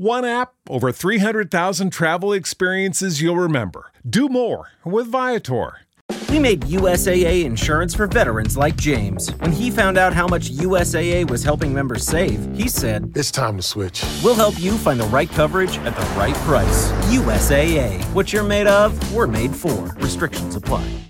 One app, over 300,000 travel experiences you'll remember. Do more with Viator. We made USAA insurance for veterans like James. When he found out how much USAA was helping members save, he said, It's time to switch. We'll help you find the right coverage at the right price. USAA. What you're made of, we're made for. Restrictions apply.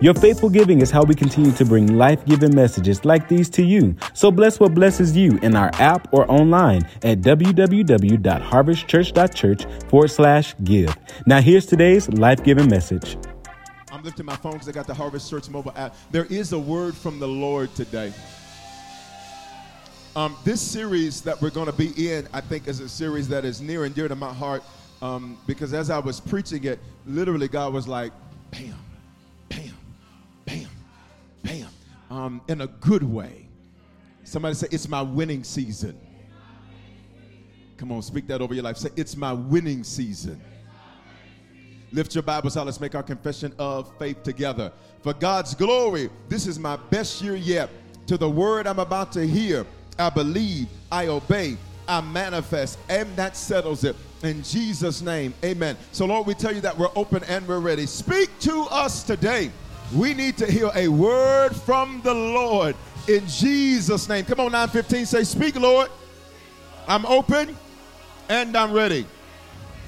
Your faithful giving is how we continue to bring life giving messages like these to you. So bless what blesses you in our app or online at www.harvestchurch.church forward slash give. Now, here's today's life giving message. I'm lifting my phone because I got the Harvest Church mobile app. There is a word from the Lord today. Um, this series that we're going to be in, I think, is a series that is near and dear to my heart um, because as I was preaching it, literally God was like, bam, bam, bam, um, in a good way. Somebody say, It's my winning season. Come on, speak that over your life. Say, It's my winning season. Lift your Bibles out. Let's make our confession of faith together. For God's glory, this is my best year yet. To the word I'm about to hear, I believe, I obey, I manifest, and that settles it. In Jesus' name, amen. So, Lord, we tell you that we're open and we're ready. Speak to us today. We need to hear a word from the Lord in Jesus' name. Come on, 915, say, Speak, Lord. I'm open and I'm ready.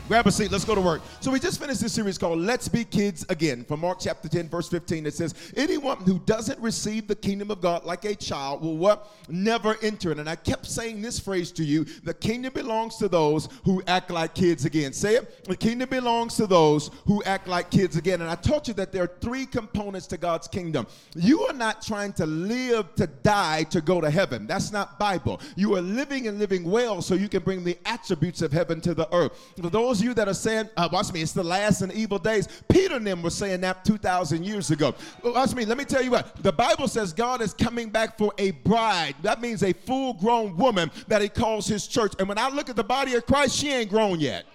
Grab a seat. Let's go to work. So we just finished this series called Let's Be Kids Again from Mark chapter 10, verse 15. It says, Anyone who doesn't receive the kingdom of God like a child will what? Never enter it. And I kept saying this phrase to you the kingdom belongs to those who act like kids again. Say it. The kingdom belongs to those who act like kids again. And I taught you that there are three components to God's kingdom. You are not trying to live to die to go to heaven. That's not Bible. You are living and living well so you can bring the attributes of heaven to the earth. For those of you that are saying, uh, watch me, it's the last and evil days, Peter and them were saying that 2,000 years ago. Watch me, let me tell you what. The Bible says God is coming back for a bride. That means a full grown woman that he calls his church. And when I look at the body of Christ, she ain't grown yet.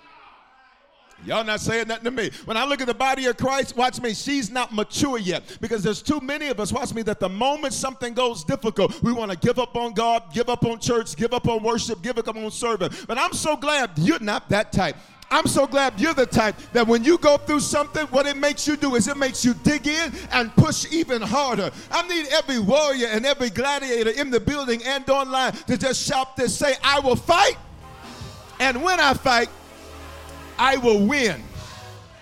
Y'all not saying nothing to me. When I look at the body of Christ, watch me, she's not mature yet because there's too many of us, watch me, that the moment something goes difficult, we want to give up on God, give up on church, give up on worship, give up on serving. But I'm so glad you're not that type. I'm so glad you're the type that when you go through something, what it makes you do is it makes you dig in and push even harder. I need every warrior and every gladiator in the building and online to just shout this say, I will fight. And when I fight, I will win.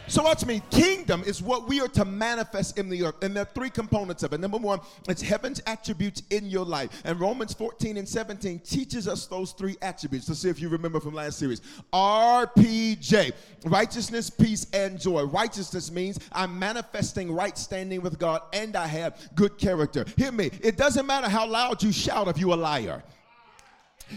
So watch me. Kingdom is what we are to manifest in the earth. And there are three components of it. Number one, it's heaven's attributes in your life. And Romans 14 and 17 teaches us those three attributes. Let's see if you remember from last series. RPJ, righteousness, peace, and joy. Righteousness means I'm manifesting right standing with God and I have good character. Hear me. It doesn't matter how loud you shout if you're a liar.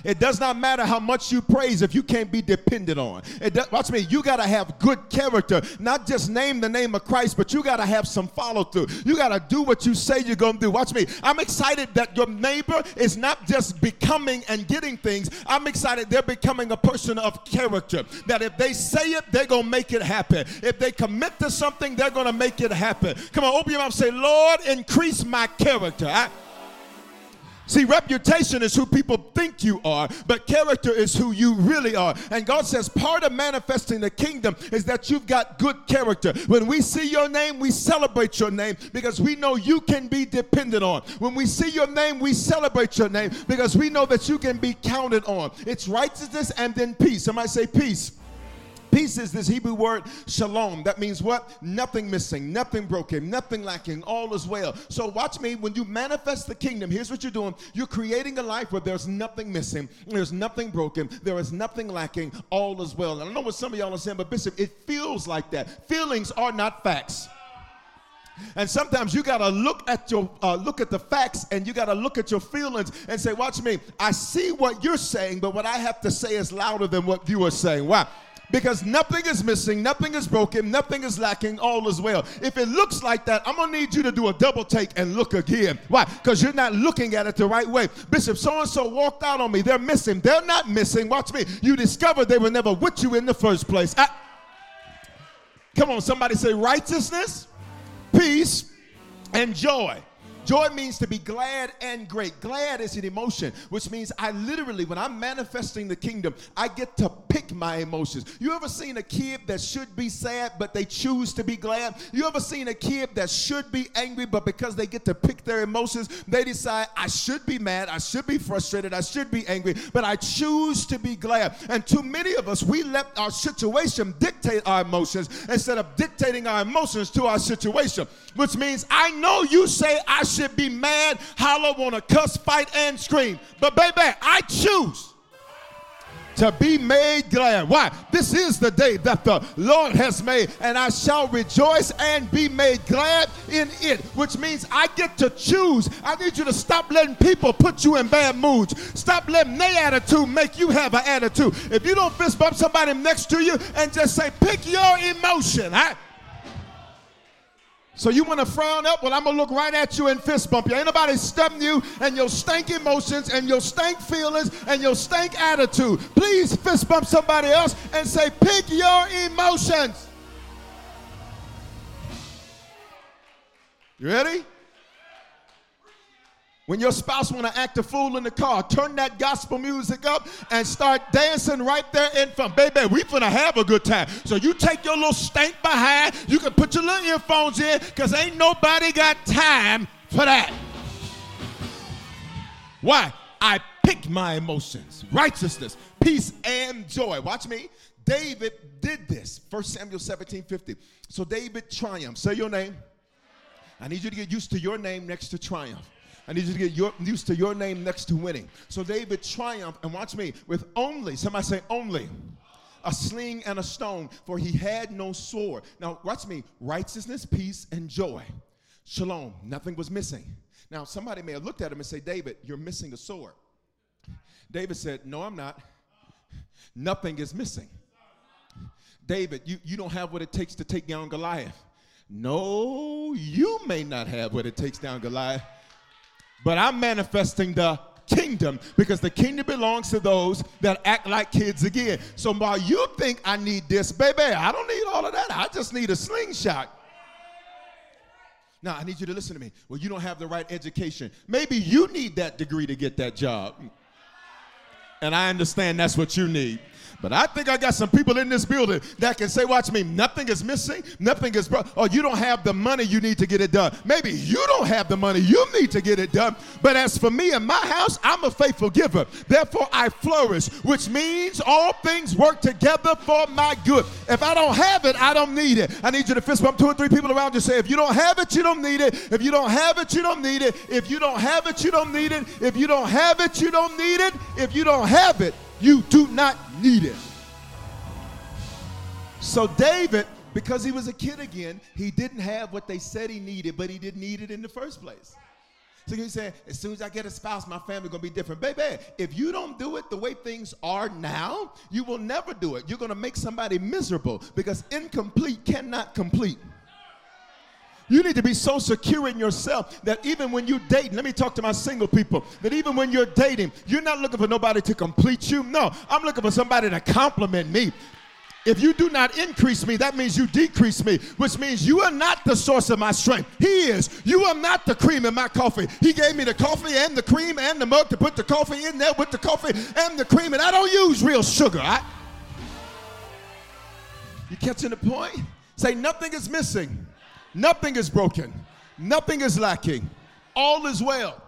It does not matter how much you praise if you can't be dependent on. It does, watch me, you got to have good character. Not just name the name of Christ, but you got to have some follow through. You got to do what you say you're going to do. Watch me. I'm excited that your neighbor is not just becoming and getting things. I'm excited they're becoming a person of character. That if they say it, they're going to make it happen. If they commit to something, they're going to make it happen. Come on, open your mouth say, Lord, increase my character. I, See, reputation is who people think you are, but character is who you really are. And God says part of manifesting the kingdom is that you've got good character. When we see your name, we celebrate your name because we know you can be depended on. When we see your name, we celebrate your name because we know that you can be counted on. It's righteousness and then peace. Somebody say peace. Peace is this Hebrew word shalom. That means what? Nothing missing, nothing broken, nothing lacking, all is well. So watch me. When you manifest the kingdom, here's what you're doing. You're creating a life where there's nothing missing, there's nothing broken, there is nothing lacking, all is well. And I know what some of y'all are saying, but Bishop, it feels like that. Feelings are not facts. And sometimes you gotta look at your uh, look at the facts, and you gotta look at your feelings and say, "Watch me. I see what you're saying, but what I have to say is louder than what you are saying." Why? Because nothing is missing, nothing is broken, nothing is lacking, all is well. If it looks like that, I'm gonna need you to do a double take and look again. Why? Because you're not looking at it the right way. Bishop, so and so walked out on me. They're missing. They're not missing. Watch me. You discovered they were never with you in the first place. I, come on, somebody say righteousness peace, and joy. Joy means to be glad and great. Glad is an emotion, which means I literally, when I'm manifesting the kingdom, I get to pick my emotions. You ever seen a kid that should be sad, but they choose to be glad? You ever seen a kid that should be angry, but because they get to pick their emotions, they decide, I should be mad, I should be frustrated, I should be angry, but I choose to be glad. And too many of us, we let our situation dictate our emotions instead of dictating our emotions to our situation, which means I know you say I should be mad, holler, want to cuss, fight, and scream. But baby, I choose to be made glad. Why? This is the day that the Lord has made, and I shall rejoice and be made glad in it, which means I get to choose. I need you to stop letting people put you in bad moods. Stop letting their attitude make you have an attitude. If you don't fist bump somebody next to you and just say, pick your emotion. I, so you want to frown up? Well, I'm gonna look right at you and fist bump you. Ain't nobody stepping you and your stank emotions and your stank feelings and your stank attitude. Please fist bump somebody else and say, pick your emotions. You ready? When your spouse want to act a fool in the car, turn that gospel music up and start dancing right there in front. Baby, we finna have a good time. So you take your little stank behind, you can put your little earphones in, because ain't nobody got time for that. Why? I pick my emotions, righteousness, peace, and joy. Watch me. David did this. 1 Samuel 17 50. So David triumphed. Say your name. I need you to get used to your name next to triumph. I need you to get your, used to your name next to winning. So David triumphed, and watch me, with only, somebody say only, a sling and a stone, for he had no sword. Now, watch me, righteousness, peace, and joy. Shalom, nothing was missing. Now, somebody may have looked at him and say, David, you're missing a sword. David said, No, I'm not. Nothing is missing. David, you, you don't have what it takes to take down Goliath. No, you may not have what it takes down Goliath but I'm manifesting the kingdom because the kingdom belongs to those that act like kids again. So while you think I need this, baby, I don't need all of that. I just need a slingshot. Now, I need you to listen to me. Well, you don't have the right education. Maybe you need that degree to get that job. And I understand that's what you need. But I think I got some people in this building that can say, watch me, nothing is missing, nothing is broke, or you don't have the money you need to get it done. Maybe you don't have the money you need to get it done. But as for me and my house, I'm a faithful giver. Therefore, I flourish, which means all things work together for my good. If I don't have it, I don't need it. I need you to fist bump two or three people around you. Say, if you don't have it, you don't need it. If you don't have it, you don't need it. If you don't have it, you don't need it. If you don't have it, you don't need it. If you don't have it, you do not need it. So David, because he was a kid again, he didn't have what they said he needed, but he didn't need it in the first place. So he said, as soon as I get a spouse, my family gonna be different. Baby, if you don't do it the way things are now, you will never do it. You're gonna make somebody miserable because incomplete cannot complete. You need to be so secure in yourself that even when you date, let me talk to my single people, that even when you're dating, you're not looking for nobody to complete you. No, I'm looking for somebody to complement me. If you do not increase me, that means you decrease me, which means you are not the source of my strength. He is. You are not the cream in my coffee. He gave me the coffee and the cream and the mug to put the coffee in there with the coffee and the cream, and I don't use real sugar. I, you catching the point? Say, nothing is missing. Nothing is broken. Nothing is lacking. All is well.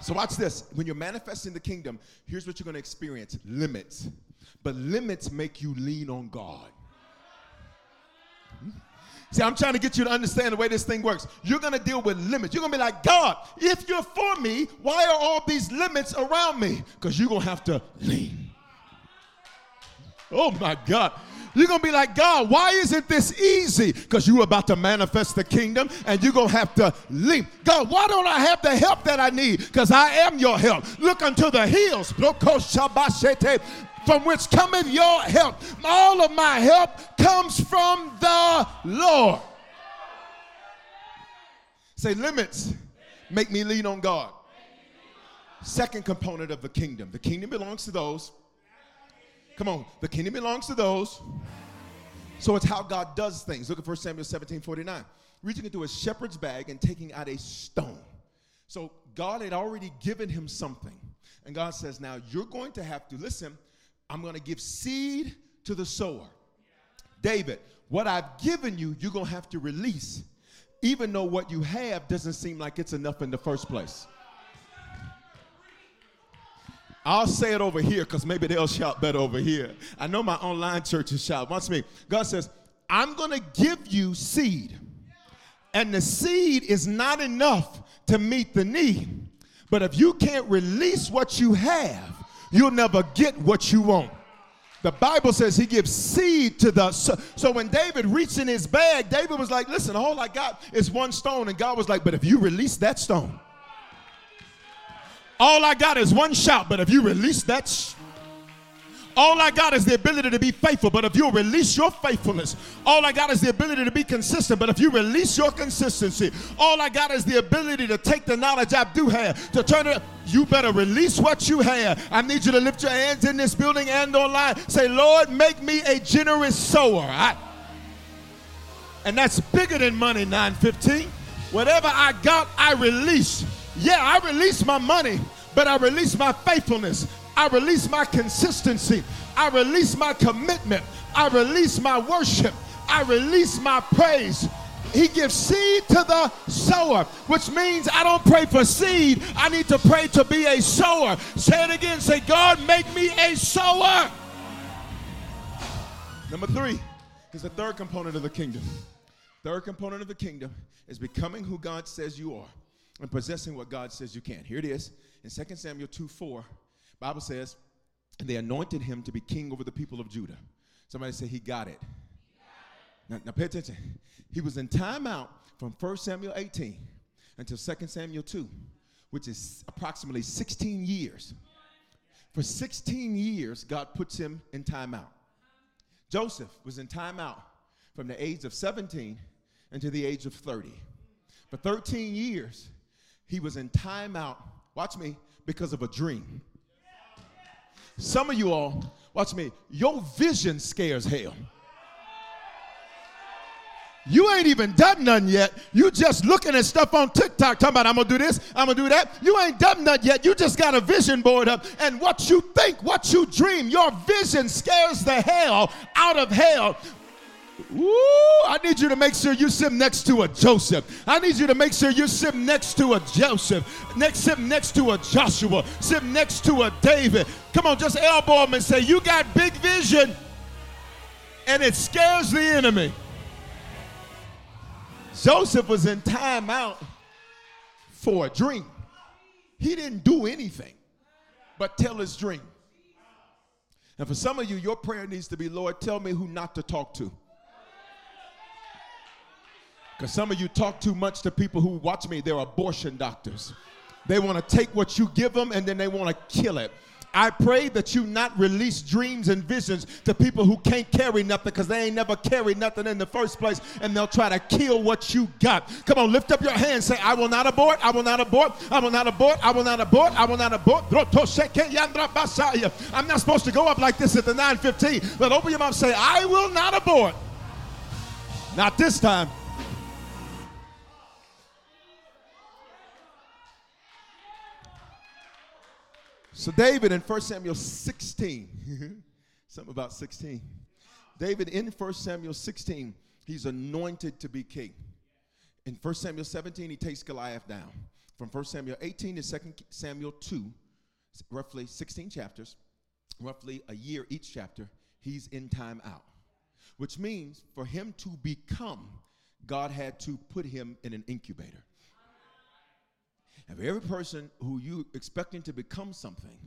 So, watch this. When you're manifesting the kingdom, here's what you're going to experience limits. But limits make you lean on God. Hmm? See, I'm trying to get you to understand the way this thing works. You're going to deal with limits. You're going to be like, God, if you're for me, why are all these limits around me? Because you're going to have to lean. Oh my God. You're going to be like, God, why isn't this easy? Because you're about to manifest the kingdom and you're going to have to leap. God, why don't I have the help that I need? Because I am your help. Look unto the hills from which cometh your help. All of my help comes from the Lord. Say, limits make me lean on God. Second component of the kingdom. The kingdom belongs to those. Come on, the kingdom belongs to those. So it's how God does things. Look at 1 Samuel 17 49. Reaching into a shepherd's bag and taking out a stone. So God had already given him something. And God says, Now you're going to have to listen I'm going to give seed to the sower. David, what I've given you, you're going to have to release, even though what you have doesn't seem like it's enough in the first place. I'll say it over here because maybe they'll shout better over here. I know my online churches shout. Watch me. God says, I'm going to give you seed. And the seed is not enough to meet the need. But if you can't release what you have, you'll never get what you want. The Bible says he gives seed to the. So, so, when David reached in his bag, David was like, Listen, all I got is one stone. And God was like, But if you release that stone, all I got is one shout. But if you release that, sh- all I got is the ability to be faithful, but if you release your faithfulness, all I got is the ability to be consistent, but if you release your consistency, all I got is the ability to take the knowledge I do have to turn it. You better release what you have. I need you to lift your hands in this building and online. Say, Lord, make me a generous sower. I, and that's bigger than money, 915. Whatever I got, I release. Yeah, I release my money, but I release my faithfulness. I release my consistency. I release my commitment. I release my worship. I release my praise. He gives seed to the sower, which means I don't pray for seed. I need to pray to be a sower. Say it again. Say, God, make me a sower. Number three is the third component of the kingdom. Third component of the kingdom is becoming who God says you are and possessing what God says you can. Here it is in 2 Samuel 2 4. Bible says, and they anointed him to be king over the people of Judah. Somebody say he got it. Now, now pay attention. He was in timeout from 1 Samuel 18 until 2 Samuel 2, which is approximately 16 years. For 16 years, God puts him in timeout. Joseph was in timeout from the age of 17 until the age of 30. For 13 years, he was in timeout, watch me, because of a dream. Some of you all, watch me, your vision scares hell. You ain't even done nothing yet. You just looking at stuff on TikTok talking about I'm gonna do this, I'm gonna do that. You ain't done nothing yet. You just got a vision board up. And what you think, what you dream, your vision scares the hell out of hell. Ooh, I need you to make sure you sit next to a Joseph. I need you to make sure you sit next to a Joseph. Next, sit next to a Joshua. Sit next to a David. Come on, just elbow him and say, You got big vision, and it scares the enemy. Joseph was in timeout for a dream. He didn't do anything but tell his dream. And for some of you, your prayer needs to be, Lord, tell me who not to talk to. Because some of you talk too much to people who, watch me, they're abortion doctors. They want to take what you give them and then they want to kill it. I pray that you not release dreams and visions to people who can't carry nothing because they ain't never carried nothing in the first place and they'll try to kill what you got. Come on, lift up your hand. Say, I will not abort. I will not abort. I will not abort. I will not abort. I will not abort. I'm not supposed to go up like this at the 915, but open your mouth say, I will not abort. Not this time. So David in 1 Samuel 16, something about 16. David in 1 Samuel 16, he's anointed to be king. In 1 Samuel 17, he takes Goliath down. From 1 Samuel 18 to 2 Samuel 2, roughly 16 chapters, roughly a year each chapter, he's in time out. which means for him to become, God had to put him in an incubator. For every person who you expecting to become something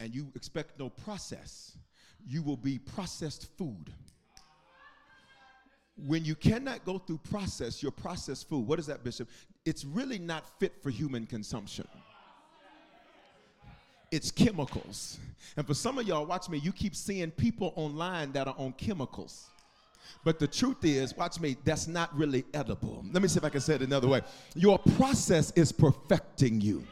and you expect no process, you will be processed food. When you cannot go through process, your processed food, what is that, Bishop? It's really not fit for human consumption it's chemicals. And for some of y'all, watch me, you keep seeing people online that are on chemicals. But the truth is, watch me, that's not really edible. Let me see if I can say it another way. Your process is perfecting you.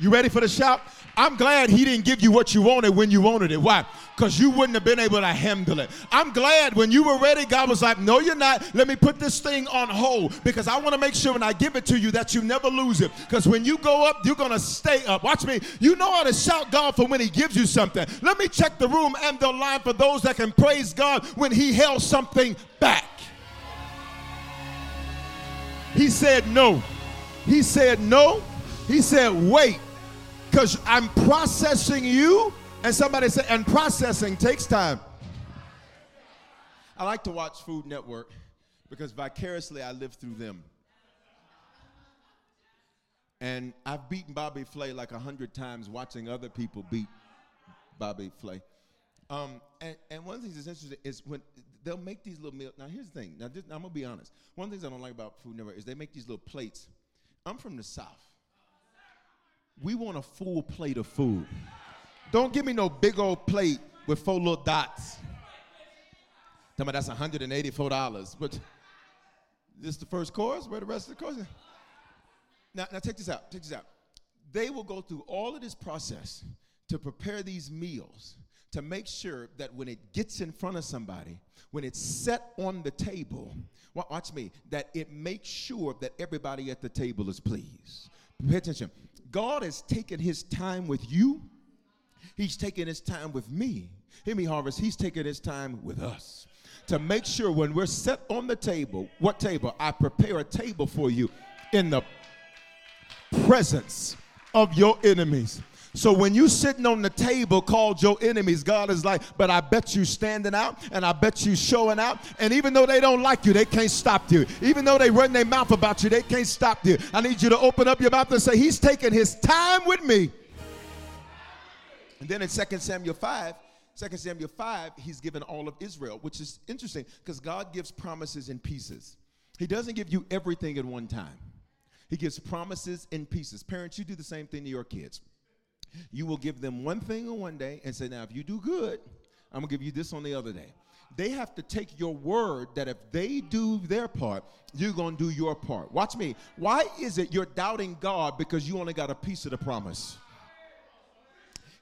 You ready for the shout? I'm glad he didn't give you what you wanted when you wanted it. Why? Because you wouldn't have been able to handle it. I'm glad when you were ready, God was like, No, you're not. Let me put this thing on hold because I want to make sure when I give it to you that you never lose it. Because when you go up, you're going to stay up. Watch me. You know how to shout God for when he gives you something. Let me check the room and the line for those that can praise God when he held something back. He said no. He said no. He said wait because I'm processing you. And somebody said, and processing takes time. I like to watch Food Network because vicariously I live through them. And I've beaten Bobby Flay like a hundred times watching other people beat Bobby Flay. Um, and, and one of the things that's interesting is when they'll make these little meals. Now, here's the thing. Now, this, I'm going to be honest. One of the things I don't like about Food Network is they make these little plates. I'm from the South. We want a full plate of food. Don't give me no big old plate with four little dots. Tell me that's $184. But this is the first course? Where the rest of the course? Now, now take this out. Take this out. They will go through all of this process to prepare these meals to make sure that when it gets in front of somebody, when it's set on the table, watch me, that it makes sure that everybody at the table is pleased. Pay attention. God has taken his time with you. He's taken his time with me. Hear me, Harvest. He's taken his time with us to make sure when we're set on the table, what table? I prepare a table for you in the presence of your enemies. So when you sitting on the table called your enemies, God is like, but I bet you standing out and I bet you showing out. And even though they don't like you, they can't stop you. Even though they run their mouth about you, they can't stop you. I need you to open up your mouth and say, He's taking his time with me. And then in 2 Samuel 5, 2 Samuel 5, he's given all of Israel, which is interesting because God gives promises in pieces. He doesn't give you everything at one time. He gives promises in pieces. Parents, you do the same thing to your kids. You will give them one thing on one day and say, Now, if you do good, I'm gonna give you this on the other day. They have to take your word that if they do their part, you're gonna do your part. Watch me. Why is it you're doubting God because you only got a piece of the promise?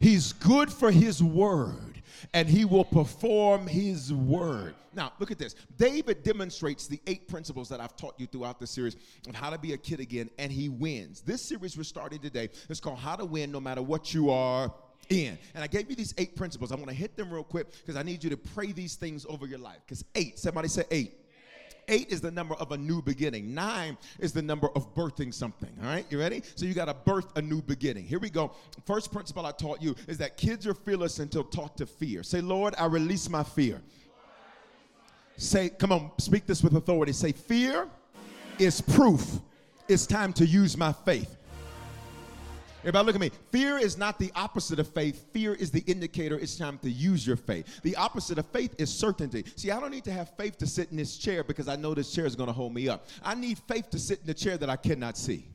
He's good for his word and he will perform his word. Now, look at this. David demonstrates the eight principles that I've taught you throughout the series of how to be a kid again, and he wins. This series we're starting today is called How to Win No Matter What You Are in. And I gave you these eight principles. I'm going to hit them real quick because I need you to pray these things over your life. Because eight, somebody say eight. Eight is the number of a new beginning. Nine is the number of birthing something. All right, you ready? So you got to birth a new beginning. Here we go. First principle I taught you is that kids are fearless until taught to fear. Say, Lord, I release my fear. Say, come on, speak this with authority. Say, fear is proof. It's time to use my faith. Everybody, look at me. Fear is not the opposite of faith. Fear is the indicator it's time to use your faith. The opposite of faith is certainty. See, I don't need to have faith to sit in this chair because I know this chair is going to hold me up. I need faith to sit in the chair that I cannot see.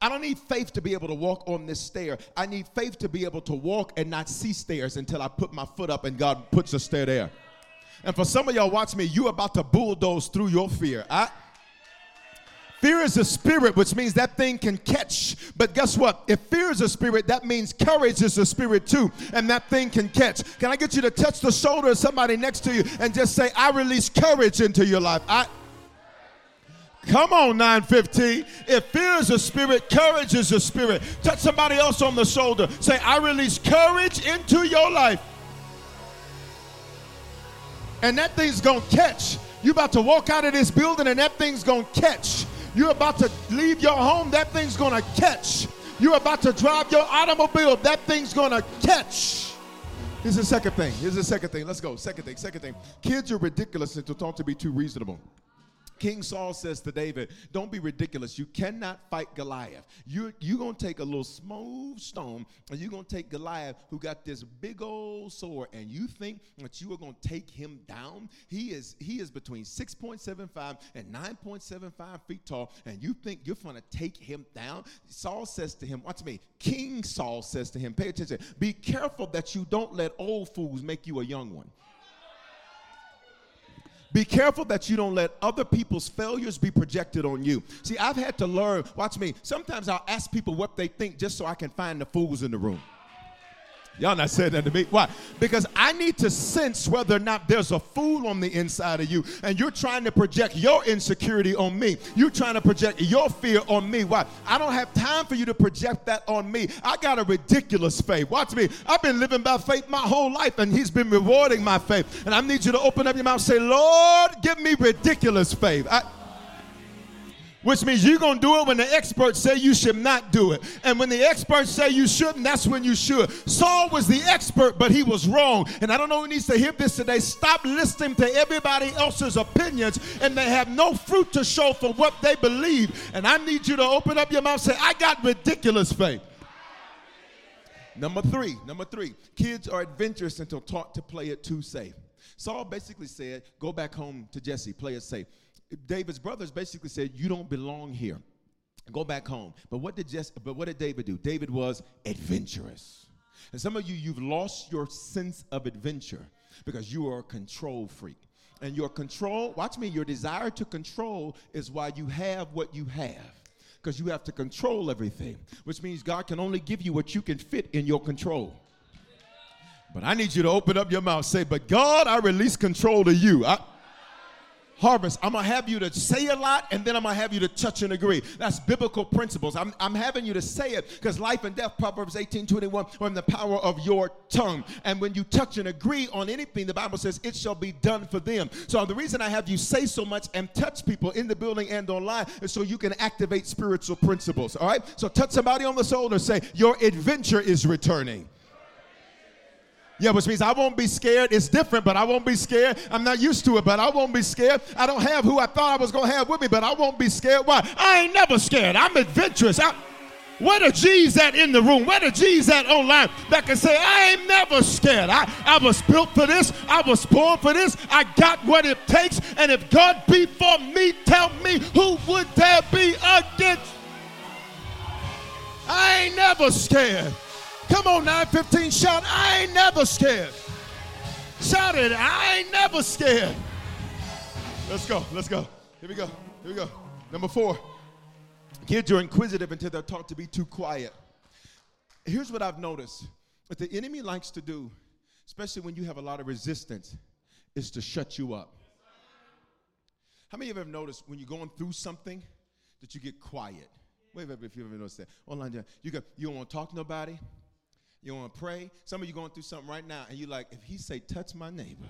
I don't need faith to be able to walk on this stair. I need faith to be able to walk and not see stairs until I put my foot up and God puts a stair there. And for some of y'all, watch me, you about to bulldoze through your fear. I, Fear is a spirit, which means that thing can catch. But guess what? If fear is a spirit, that means courage is a spirit too. And that thing can catch. Can I get you to touch the shoulder of somebody next to you and just say, I release courage into your life? I Come on, 915. If fear is a spirit, courage is a spirit. Touch somebody else on the shoulder. Say, I release courage into your life. And that thing's gonna catch. You about to walk out of this building and that thing's gonna catch. You're about to leave your home, that thing's gonna catch. You're about to drive your automobile, that thing's gonna catch. Here's the second thing. Here's the second thing. Let's go. Second thing. Second thing. Kids are ridiculous and to thought to be too reasonable. King Saul says to David, Don't be ridiculous. You cannot fight Goliath. You're, you're going to take a little smooth stone and you're going to take Goliath, who got this big old sword, and you think that you are going to take him down? He is, he is between 6.75 and 9.75 feet tall, and you think you're going to take him down? Saul says to him, Watch me. King Saul says to him, Pay attention. Be careful that you don't let old fools make you a young one. Be careful that you don't let other people's failures be projected on you. See, I've had to learn, watch me, sometimes I'll ask people what they think just so I can find the fools in the room. Y'all not saying that to me. Why? Because I need to sense whether or not there's a fool on the inside of you and you're trying to project your insecurity on me. You're trying to project your fear on me. Why? I don't have time for you to project that on me. I got a ridiculous faith. Watch me. I've been living by faith my whole life and He's been rewarding my faith. And I need you to open up your mouth and say, Lord, give me ridiculous faith. I, which means you're going to do it when the experts say you should not do it. And when the experts say you shouldn't, that's when you should. Saul was the expert, but he was wrong. And I don't know who needs to hear this today. Stop listening to everybody else's opinions, and they have no fruit to show for what they believe. And I need you to open up your mouth and say, I got ridiculous faith. Number three, number three, kids are adventurous until taught to play it too safe. Saul basically said, Go back home to Jesse, play it safe. David's brothers basically said, "You don't belong here. Go back home." But what did Jesse, but what did David do? David was adventurous. And some of you, you've lost your sense of adventure because you are a control freak. And your control, watch me, your desire to control is why you have what you have. Because you have to control everything, which means God can only give you what you can fit in your control. But I need you to open up your mouth, say, But God, I release control to you. I, harvest. I'm going to have you to say a lot and then I'm going to have you to touch and agree. That's biblical principles. I'm, I'm having you to say it because life and death, Proverbs 18 21, are in the power of your tongue. And when you touch and agree on anything, the Bible says it shall be done for them. So the reason I have you say so much and touch people in the building and online is so you can activate spiritual principles. All right? So touch somebody on the shoulder, say, Your adventure is returning. Yeah, which means I won't be scared. It's different, but I won't be scared. I'm not used to it, but I won't be scared. I don't have who I thought I was going to have with me, but I won't be scared. Why? I ain't never scared. I'm adventurous. I, where the G's at in the room? Where the G's at online that can say, I ain't never scared. I, I was built for this. I was born for this. I got what it takes. And if God be for me, tell me who would there be against? I ain't never scared. Come on, 915, shout, I ain't never scared. Shout it, I ain't never scared. Let's go, let's go. Here we go, here we go. Number four, kids are inquisitive until they're taught to be too quiet. Here's what I've noticed what the enemy likes to do, especially when you have a lot of resistance, is to shut you up. How many of you have noticed when you're going through something that you get quiet? Wait, wait, if you ever noticed that. Online, you go, you don't want to talk to nobody. You want to pray? Some of you going through something right now, and you're like, if he say, touch my neighbor.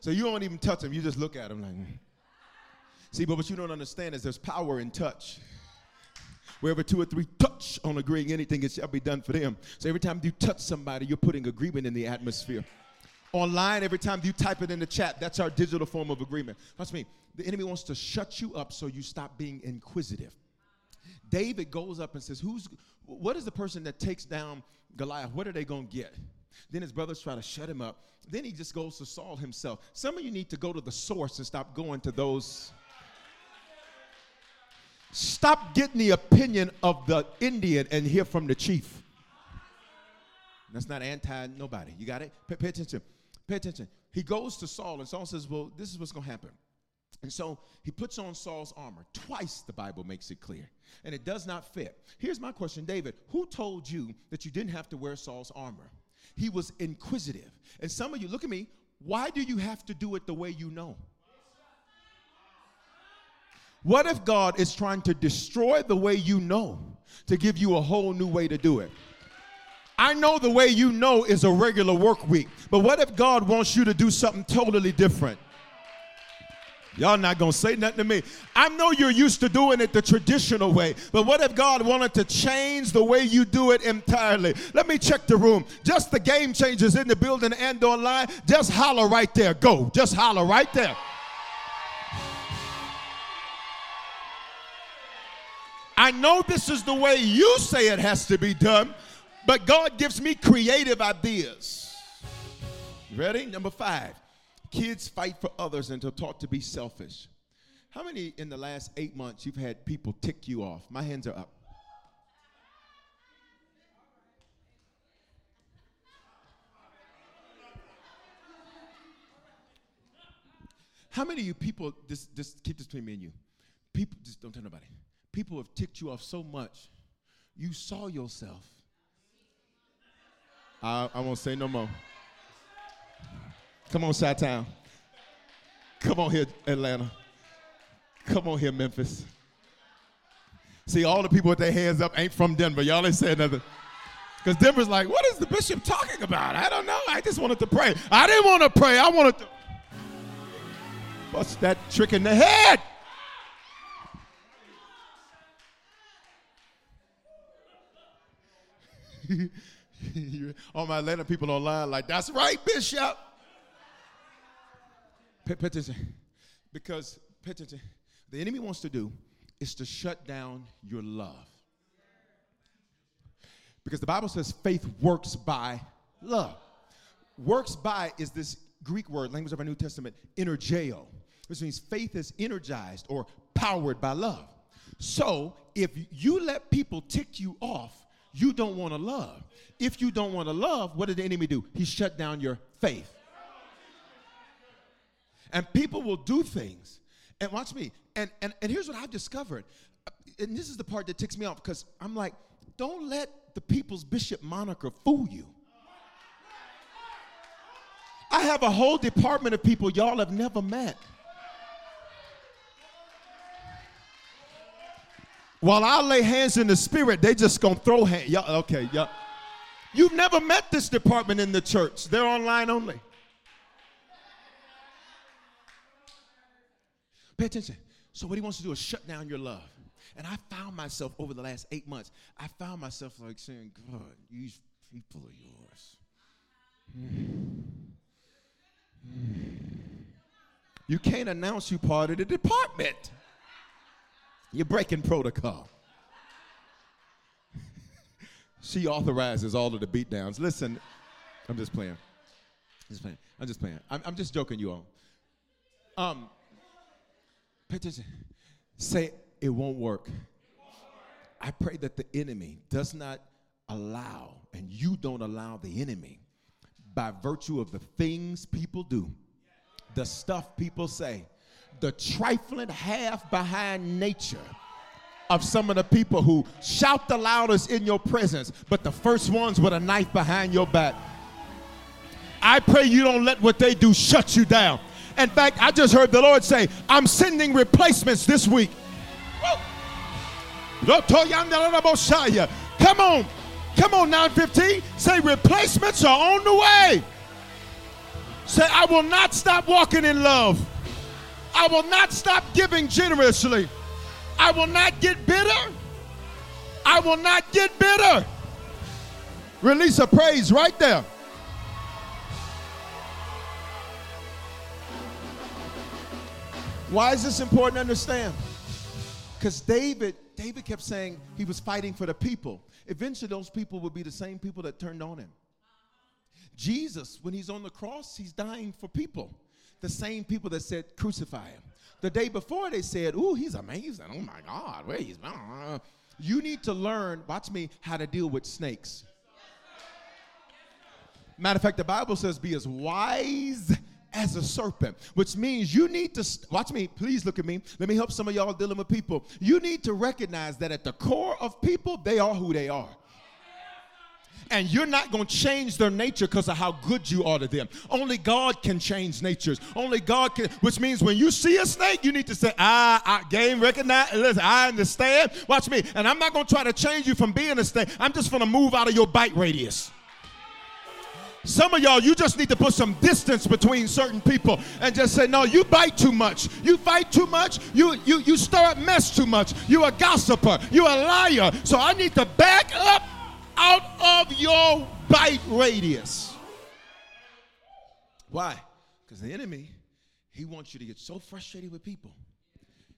So you don't even touch him. You just look at him like, mm. see, but what you don't understand is there's power in touch. Wherever two or three touch on agreeing anything, it shall be done for them. So every time you touch somebody, you're putting agreement in the atmosphere. Online, every time you type it in the chat, that's our digital form of agreement. Trust me, the enemy wants to shut you up so you stop being inquisitive. David goes up and says, Who's what is the person that takes down Goliath? What are they to get? Then his brothers try to shut him up. Then he just goes to Saul himself. Some of you need to go to the source and stop going to those. Stop getting the opinion of the Indian and hear from the chief. That's not anti nobody. You got it? Pay, pay attention. Pay attention. He goes to Saul, and Saul says, Well, this is what's going to happen. And so he puts on Saul's armor. Twice the Bible makes it clear. And it does not fit. Here's my question, David Who told you that you didn't have to wear Saul's armor? He was inquisitive. And some of you, look at me, why do you have to do it the way you know? What if God is trying to destroy the way you know to give you a whole new way to do it? I know the way you know is a regular work week, but what if God wants you to do something totally different? Y'all not gonna say nothing to me. I know you're used to doing it the traditional way, but what if God wanted to change the way you do it entirely? Let me check the room. Just the game changers in the building and online. Just holler right there. Go. Just holler right there. I know this is the way you say it has to be done, but God gives me creative ideas. Ready? Number five kids fight for others and are taught to be selfish. How many in the last eight months you've had people tick you off? My hands are up. How many of you people, just, just keep this between me and you, people, just don't tell nobody people have ticked you off so much, you saw yourself. I, I won't say no more. Come on, Chi Town. Come on here, Atlanta. Come on here, Memphis. See, all the people with their hands up ain't from Denver. Y'all ain't saying nothing. Because Denver's like, what is the bishop talking about? I don't know. I just wanted to pray. I didn't want to pray. I wanted to. bust that trick in the head? All my Atlanta people online, like, that's right, Bishop. Pay, pay attention. Because, pay attention. The enemy wants to do is to shut down your love. Because the Bible says faith works by love. Works by is this Greek word, language of our New Testament, energeo, which means faith is energized or powered by love. So if you let people tick you off, you don't want to love. If you don't want to love, what did the enemy do? He shut down your faith. And people will do things. And watch me. And, and, and here's what I've discovered. And this is the part that ticks me off because I'm like, don't let the people's bishop moniker fool you. I have a whole department of people y'all have never met. While I lay hands in the spirit, they just gonna throw hands. Y'all, okay, y'all. You've never met this department in the church. They're online only. Pay attention. So what he wants to do is shut down your love. And I found myself over the last eight months, I found myself like saying, God, these people are yours. You can't announce you part of the department. You're breaking protocol. she authorizes all of the beatdowns. Listen, I'm just playing. I'm just playing. I'm just playing. I'm, I'm just joking, you all. Um, pay attention. Say it won't work. I pray that the enemy does not allow, and you don't allow the enemy, by virtue of the things people do, the stuff people say, the trifling half behind nature of some of the people who shout the loudest in your presence, but the first ones with a knife behind your back. I pray you don't let what they do shut you down. In fact, I just heard the Lord say, I'm sending replacements this week. Come on. Come on, 915. Say replacements are on the way. Say, I will not stop walking in love. I will not stop giving generously. I will not get bitter. I will not get bitter. Release a praise right there. Why is this important to understand? Because David, David kept saying he was fighting for the people. Eventually, those people would be the same people that turned on him. Jesus, when he's on the cross, he's dying for people the same people that said, crucify him. The day before, they said, Ooh, he's amazing. Oh my God, where he's. You need to learn, watch me, how to deal with snakes. Matter of fact, the Bible says, Be as wise as a serpent, which means you need to, watch me, please look at me. Let me help some of y'all dealing with people. You need to recognize that at the core of people, they are who they are and you're not going to change their nature because of how good you are to them. Only God can change natures. Only God can, which means when you see a snake, you need to say, ah, I game recognize, listen, I understand. Watch me. And I'm not going to try to change you from being a snake. I'm just going to move out of your bite radius. Some of y'all, you just need to put some distance between certain people and just say, no, you bite too much. You fight too much. You, you, you stir up mess too much. You're a gossiper. You're a liar. So I need to back up out of your bite radius. Why? Because the enemy, he wants you to get so frustrated with people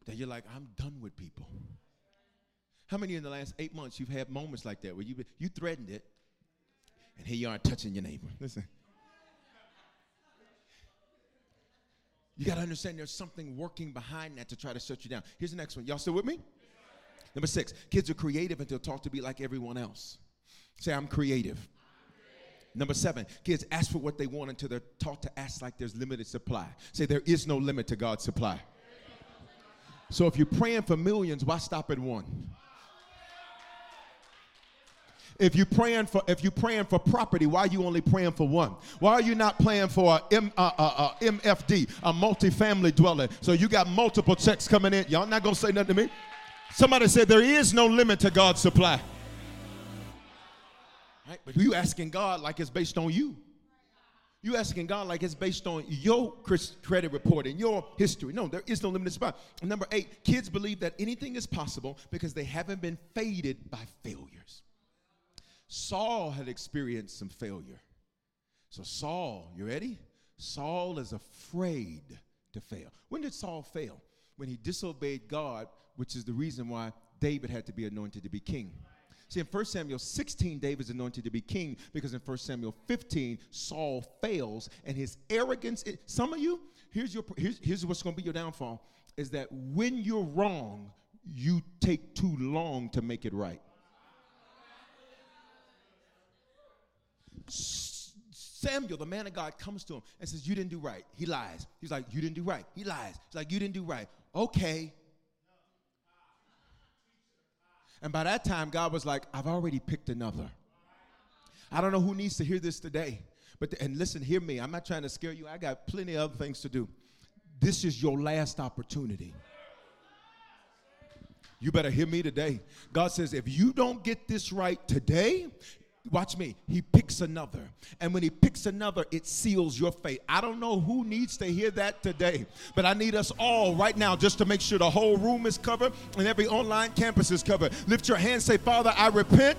that you're like, I'm done with people. How many in the last eight months you've had moments like that where you you threatened it, and here you are touching your neighbor? Listen. You got to understand there's something working behind that to try to shut you down. Here's the next one. Y'all still with me? Number six, kids are creative and they'll talk to be like everyone else. Say, I'm creative. Number seven, kids ask for what they want until they're taught to ask like there's limited supply. Say, there is no limit to God's supply. So if you're praying for millions, why stop at one? If you're praying for if you're praying for property, why are you only praying for one? Why are you not praying for a M, uh, uh, uh, MFD, a multi-family dwelling? So you got multiple checks coming in. Y'all not gonna say nothing to me? Somebody said there is no limit to God's supply. Right? But you asking God like it's based on you. You asking God like it's based on your credit report and your history. No, there is no limit to supply. Number eight, kids believe that anything is possible because they haven't been faded by failures. Saul had experienced some failure. So, Saul, you ready? Saul is afraid to fail. When did Saul fail? When he disobeyed God, which is the reason why David had to be anointed to be king. See, in 1 Samuel 16, David's anointed to be king because in 1 Samuel 15, Saul fails and his arrogance. Some of you, here's, your, here's, here's what's going to be your downfall is that when you're wrong, you take too long to make it right. Samuel, the man of God, comes to him and says, You didn't do right. He lies. He's like, You didn't do right. He lies. He's like, You didn't do right. Okay. And by that time, God was like, I've already picked another. I don't know who needs to hear this today. But the, and listen, hear me. I'm not trying to scare you. I got plenty of other things to do. This is your last opportunity. You better hear me today. God says, if you don't get this right today, Watch me. He picks another. And when he picks another, it seals your fate. I don't know who needs to hear that today, but I need us all right now just to make sure the whole room is covered and every online campus is covered. Lift your hand, say, Father, I repent.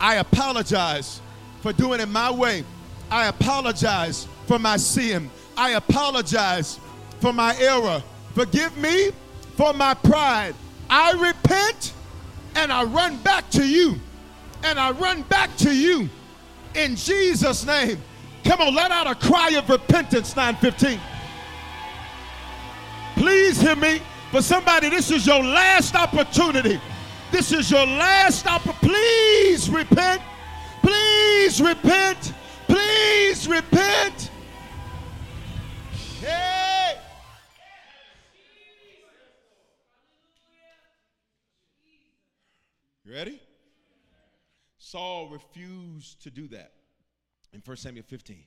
I apologize for doing it my way. I apologize for my sin. I apologize for my error. Forgive me for my pride. I repent and I run back to you and I run back to you in Jesus' name. Come on, let out a cry of repentance, 915. Please hear me. For somebody, this is your last opportunity. This is your last opportunity. Please repent. Please repent. Please repent. Hey. You ready? Saul refused to do that in 1 Samuel 15.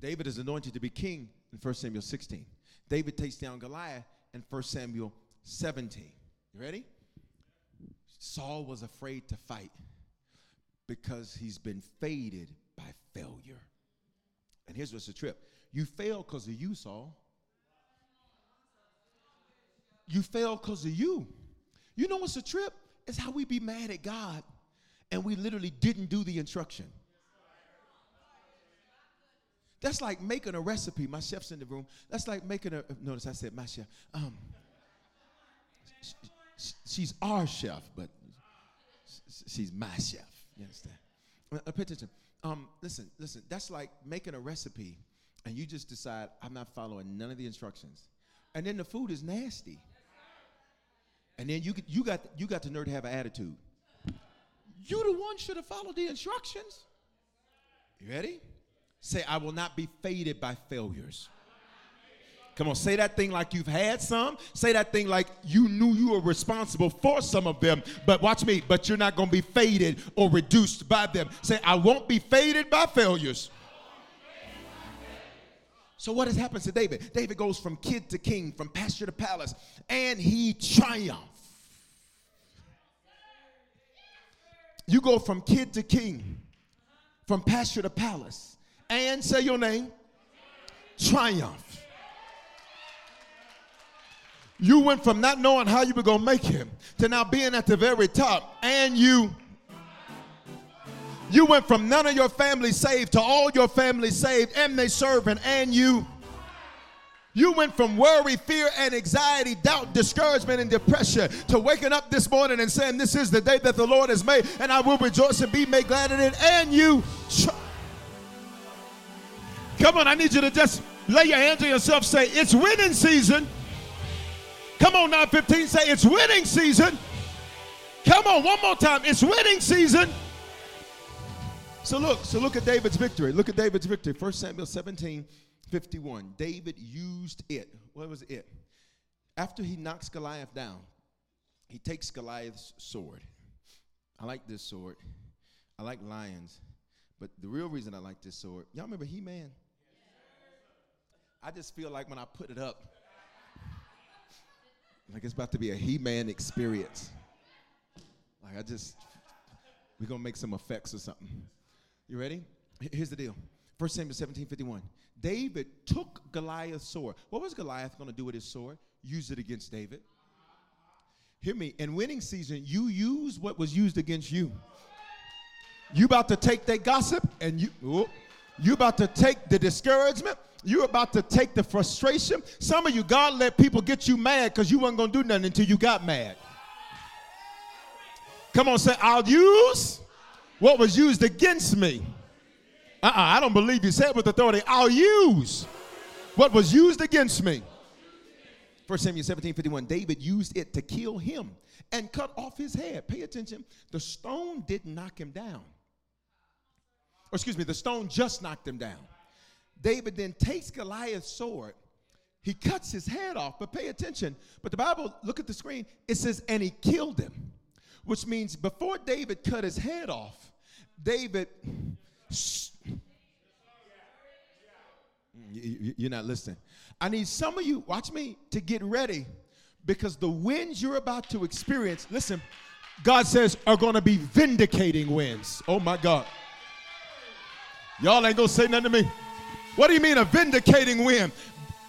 David is anointed to be king in 1 Samuel 16. David takes down Goliath in 1 Samuel 17. You ready? Saul was afraid to fight because he's been faded by failure. And here's what's the trip you fail because of you, Saul. You fail because of you. You know what's the trip? It's how we be mad at God and we literally didn't do the instruction. That's like making a recipe. My chef's in the room. That's like making a. Notice I said my chef. Um, she's our chef, but she's my chef. You understand? Uh, uh, pay attention. Um, listen, listen. That's like making a recipe, and you just decide I'm not following none of the instructions, and then the food is nasty. And then you you got you got the nerve to have an attitude. You the one should have followed the instructions. You ready? Say, I will not be faded by failures. Come on, say that thing like you've had some. Say that thing like you knew you were responsible for some of them. But watch me, but you're not going to be faded or reduced by them. Say, I won't be faded by failures. So, what has happened to David? David goes from kid to king, from pasture to palace, and he triumphs. You go from kid to king, from pasture to palace. And say your name, triumph. You went from not knowing how you were going to make it to now being at the very top, and you you went from none of your family saved to all your family saved, and they serving, and you. You went from worry, fear, and anxiety, doubt, discouragement, and depression to waking up this morning and saying, This is the day that the Lord has made, and I will rejoice and be made glad in it. And you. Come on, I need you to just lay your hands on yourself, say, It's winning season. Come on, 915, say, It's winning season. Come on, one more time. It's winning season. So look, so look at David's victory. Look at David's victory. 1 Samuel 17, 51. David used it. What was it? After he knocks Goliath down, he takes Goliath's sword. I like this sword. I like lions. But the real reason I like this sword, y'all remember He Man? I just feel like when I put it up, like it's about to be a He Man experience. Like I just, we're to make some effects or something. You ready? Here's the deal. 1 Samuel 17 51. David took Goliath's sword. What was Goliath going to do with his sword? Use it against David. Hear me. In winning season, you use what was used against you. You about to take that gossip and you oh, you about to take the discouragement. You're about to take the frustration. Some of you, God let people get you mad because you weren't going to do nothing until you got mad. Come on, say, I'll use what was used against me. Uh uh I don't believe you said with authority. I'll use what was used against me. 1 Samuel 17 51. David used it to kill him and cut off his head. Pay attention. The stone didn't knock him down. Or excuse me, the stone just knocked him down. David then takes Goliath's sword. He cuts his head off, but pay attention. But the Bible, look at the screen, it says, and he killed him, which means before David cut his head off, David, you're not listening. I need some of you, watch me, to get ready because the winds you're about to experience, listen, God says are going to be vindicating winds. Oh my God. Y'all ain't going to say nothing to me. What do you mean a vindicating win?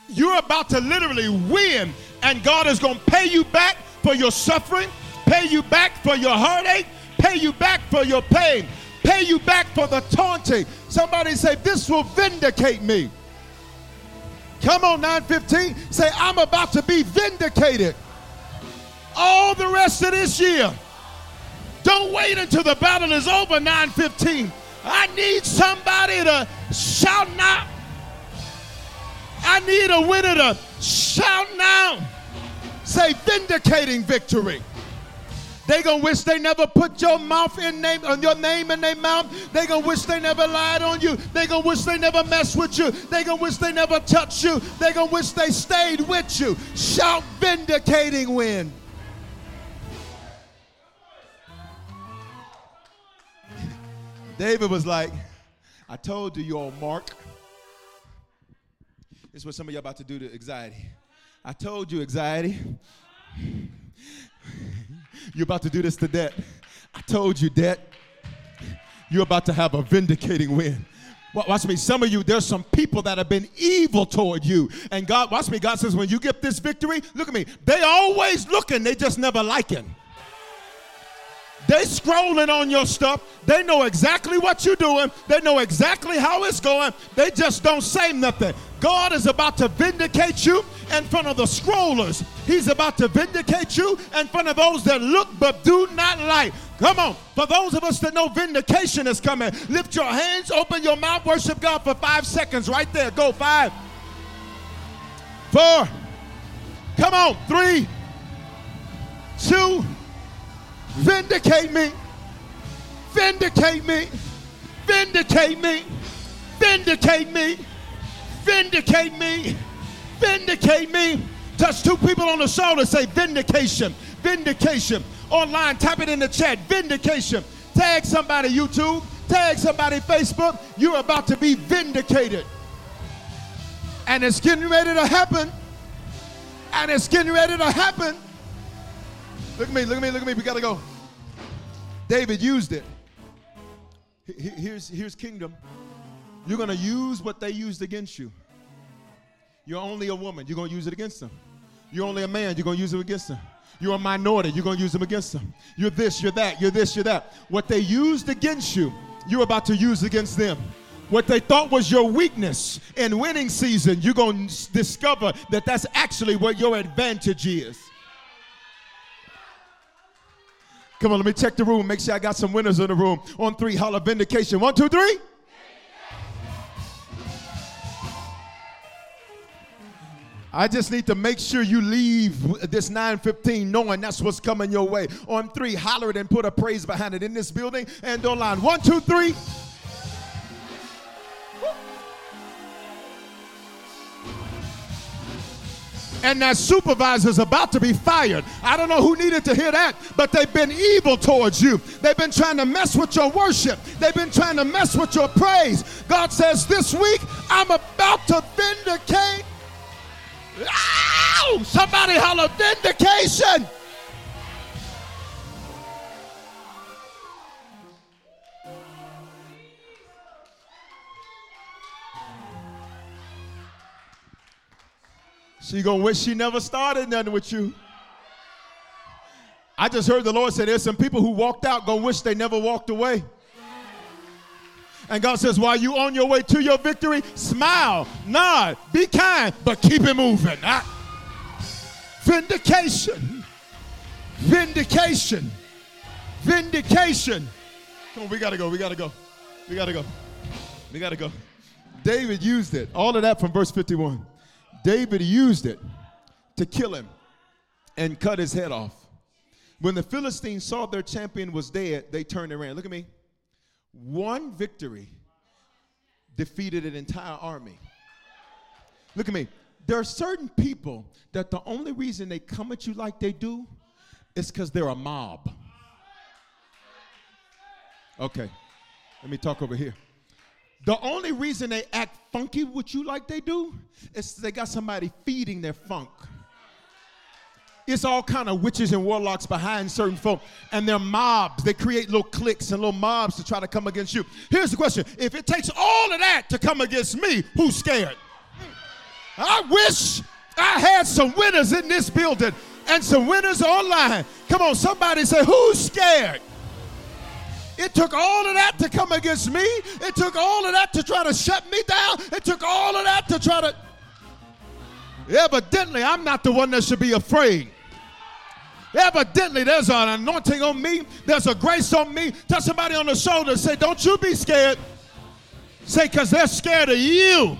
You're about to literally win, and God is going to pay you back for your suffering, pay you back for your heartache, pay you back for your pain pay you back for the taunting. Somebody say, This will vindicate me. Come on, 915. Say, I'm about to be vindicated all the rest of this year. Don't wait until the battle is over, 915. I need somebody to shout now. I need a winner to shout now. Say, vindicating victory. They gonna wish they never put your mouth in name on your name in their mouth. They gonna wish they never lied on you. They gonna wish they never messed with you. They gonna wish they never touched you. They gonna wish they stayed with you. Shout vindicating win. David was like, I told you, you all mark. This is what some of y'all about to do to anxiety. I told you, anxiety. You're about to do this to debt. I told you, debt. You're about to have a vindicating win. Watch me. Some of you, there's some people that have been evil toward you. And God, watch me. God says, when you get this victory, look at me. They always looking, they just never liking. They scrolling on your stuff. They know exactly what you're doing. They know exactly how it's going. They just don't say nothing. God is about to vindicate you in front of the scrollers. He's about to vindicate you in front of those that look but do not like. Come on. For those of us that know vindication is coming, lift your hands, open your mouth, worship God for five seconds right there. Go. Five, four, come on. Three, two, vindicate me, vindicate me, vindicate me, vindicate me, vindicate me. Vindicate me. Touch two people on the shoulder. Say vindication. Vindication. Online, type it in the chat. Vindication. Tag somebody YouTube. Tag somebody Facebook. You're about to be vindicated. And it's getting ready to happen. And it's getting ready to happen. Look at me, look at me, look at me. We got to go. David used it. Here's, here's kingdom. You're going to use what they used against you. You're only a woman, you're going to use it against them. You're only a man, you're going to use it against them. You're a minority, you're going to use them against them. You're this, you're that, you're this, you're that. What they used against you, you're about to use against them. What they thought was your weakness in winning season, you're going to discover that that's actually what your advantage is. Come on, let me check the room. Make sure I got some winners in the room. On three, holler vindication. One, two, three. I just need to make sure you leave this 915 knowing that's what's coming your way. On three, holler it and put a praise behind it in this building and online. One, two, three. and that supervisor's about to be fired. I don't know who needed to hear that, but they've been evil towards you. They've been trying to mess with your worship, they've been trying to mess with your praise. God says, This week I'm about to vindicate. Ow! Somebody holler vindication. She gonna wish she never started nothing with you. I just heard the Lord say there's some people who walked out gonna wish they never walked away. And God says, while you're on your way to your victory, smile, nod, be kind, but keep it moving. Ah. Vindication. Vindication. Vindication. Come on, we gotta go, we gotta go. We gotta go. We gotta go. David used it. All of that from verse 51. David used it to kill him and cut his head off. When the Philistines saw their champion was dead, they turned around. Look at me. One victory defeated an entire army. Look at me. There are certain people that the only reason they come at you like they do is because they're a mob. Okay, let me talk over here. The only reason they act funky with you like they do is they got somebody feeding their funk. It's all kind of witches and warlocks behind certain folk, and they're mobs. They create little cliques and little mobs to try to come against you. Here's the question: If it takes all of that to come against me, who's scared? I wish I had some winners in this building and some winners online. Come on, somebody say, who's scared? It took all of that to come against me. It took all of that to try to shut me down. It took all of that to try to. Evidently, I'm not the one that should be afraid. Evidently, there's an anointing on me. There's a grace on me. Touch somebody on the shoulder. Say, don't you be scared. Say, because they're scared of you.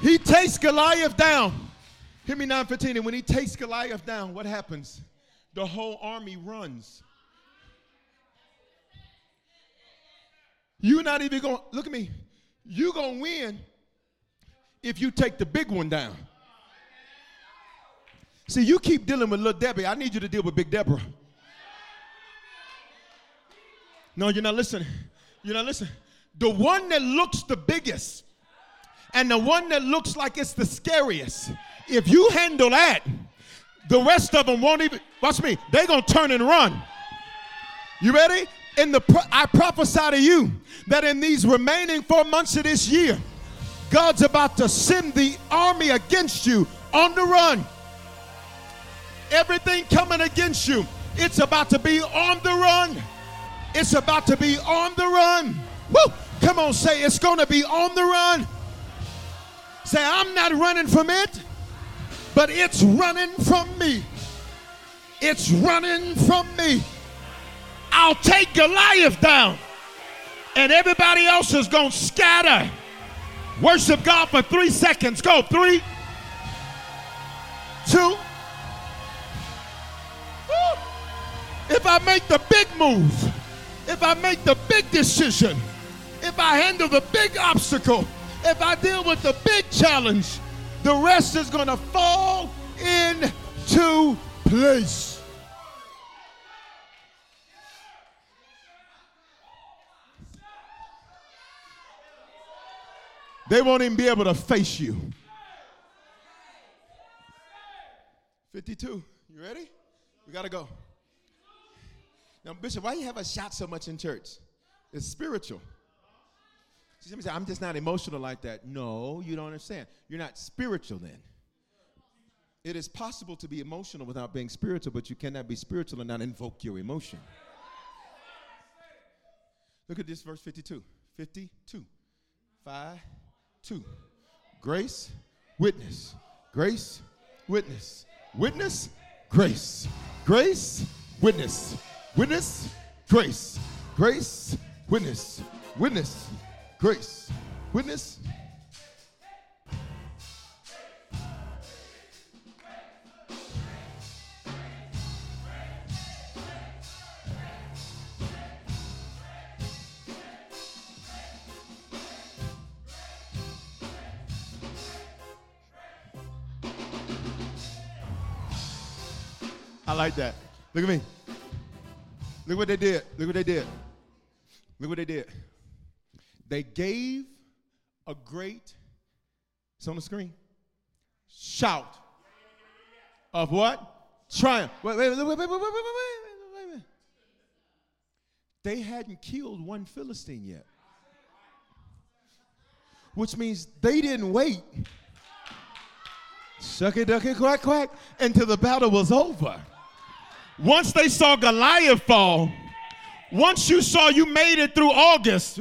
He takes Goliath down. Hear me 915. And when he takes Goliath down, what happens? The whole army runs. You're not even going, look at me. You're going to win if you take the big one down. See, you keep dealing with little Debbie. I need you to deal with Big Deborah. No, you're not listening. You're not listening. The one that looks the biggest and the one that looks like it's the scariest, if you handle that, the rest of them won't even, watch me, they're going to turn and run. You ready? In the I prophesy to you that in these remaining four months of this year, God's about to send the army against you on the run. Everything coming against you, it's about to be on the run. It's about to be on the run. Woo! Come on, say it's going to be on the run. Say, I'm not running from it, but it's running from me. It's running from me. I'll take Goliath down, and everybody else is going to scatter. Worship God for three seconds. Go. Three, two. If I make the big move, if I make the big decision, if I handle the big obstacle, if I deal with the big challenge, the rest is going to fall into place. They won't even be able to face you. 52. You ready? We got to go. Now, Bishop, why you have us shout so much in church? It's spiritual. See, somebody say, I'm just not emotional like that. No, you don't understand. You're not spiritual then. It is possible to be emotional without being spiritual, but you cannot be spiritual and not invoke your emotion. Look at this verse 52. 52. 5, 2. Grace, witness. Grace, witness. Witness, grace. Grace, witness. Witness, grace. Grace, witness. Witness, grace. Witness, like that. Look at me. Look what they did. Look what they did. Look what they did. They gave a great, it's on the screen, shout of what? Triumph. Wait, wait, wait, wait, wait, wait, wait, wait, wait, wait. Wait. They hadn't killed one Philistine yet. Which means they didn't wait. Shucky ducky quack quack until the battle was over. Once they saw Goliath fall, once you saw you made it through August,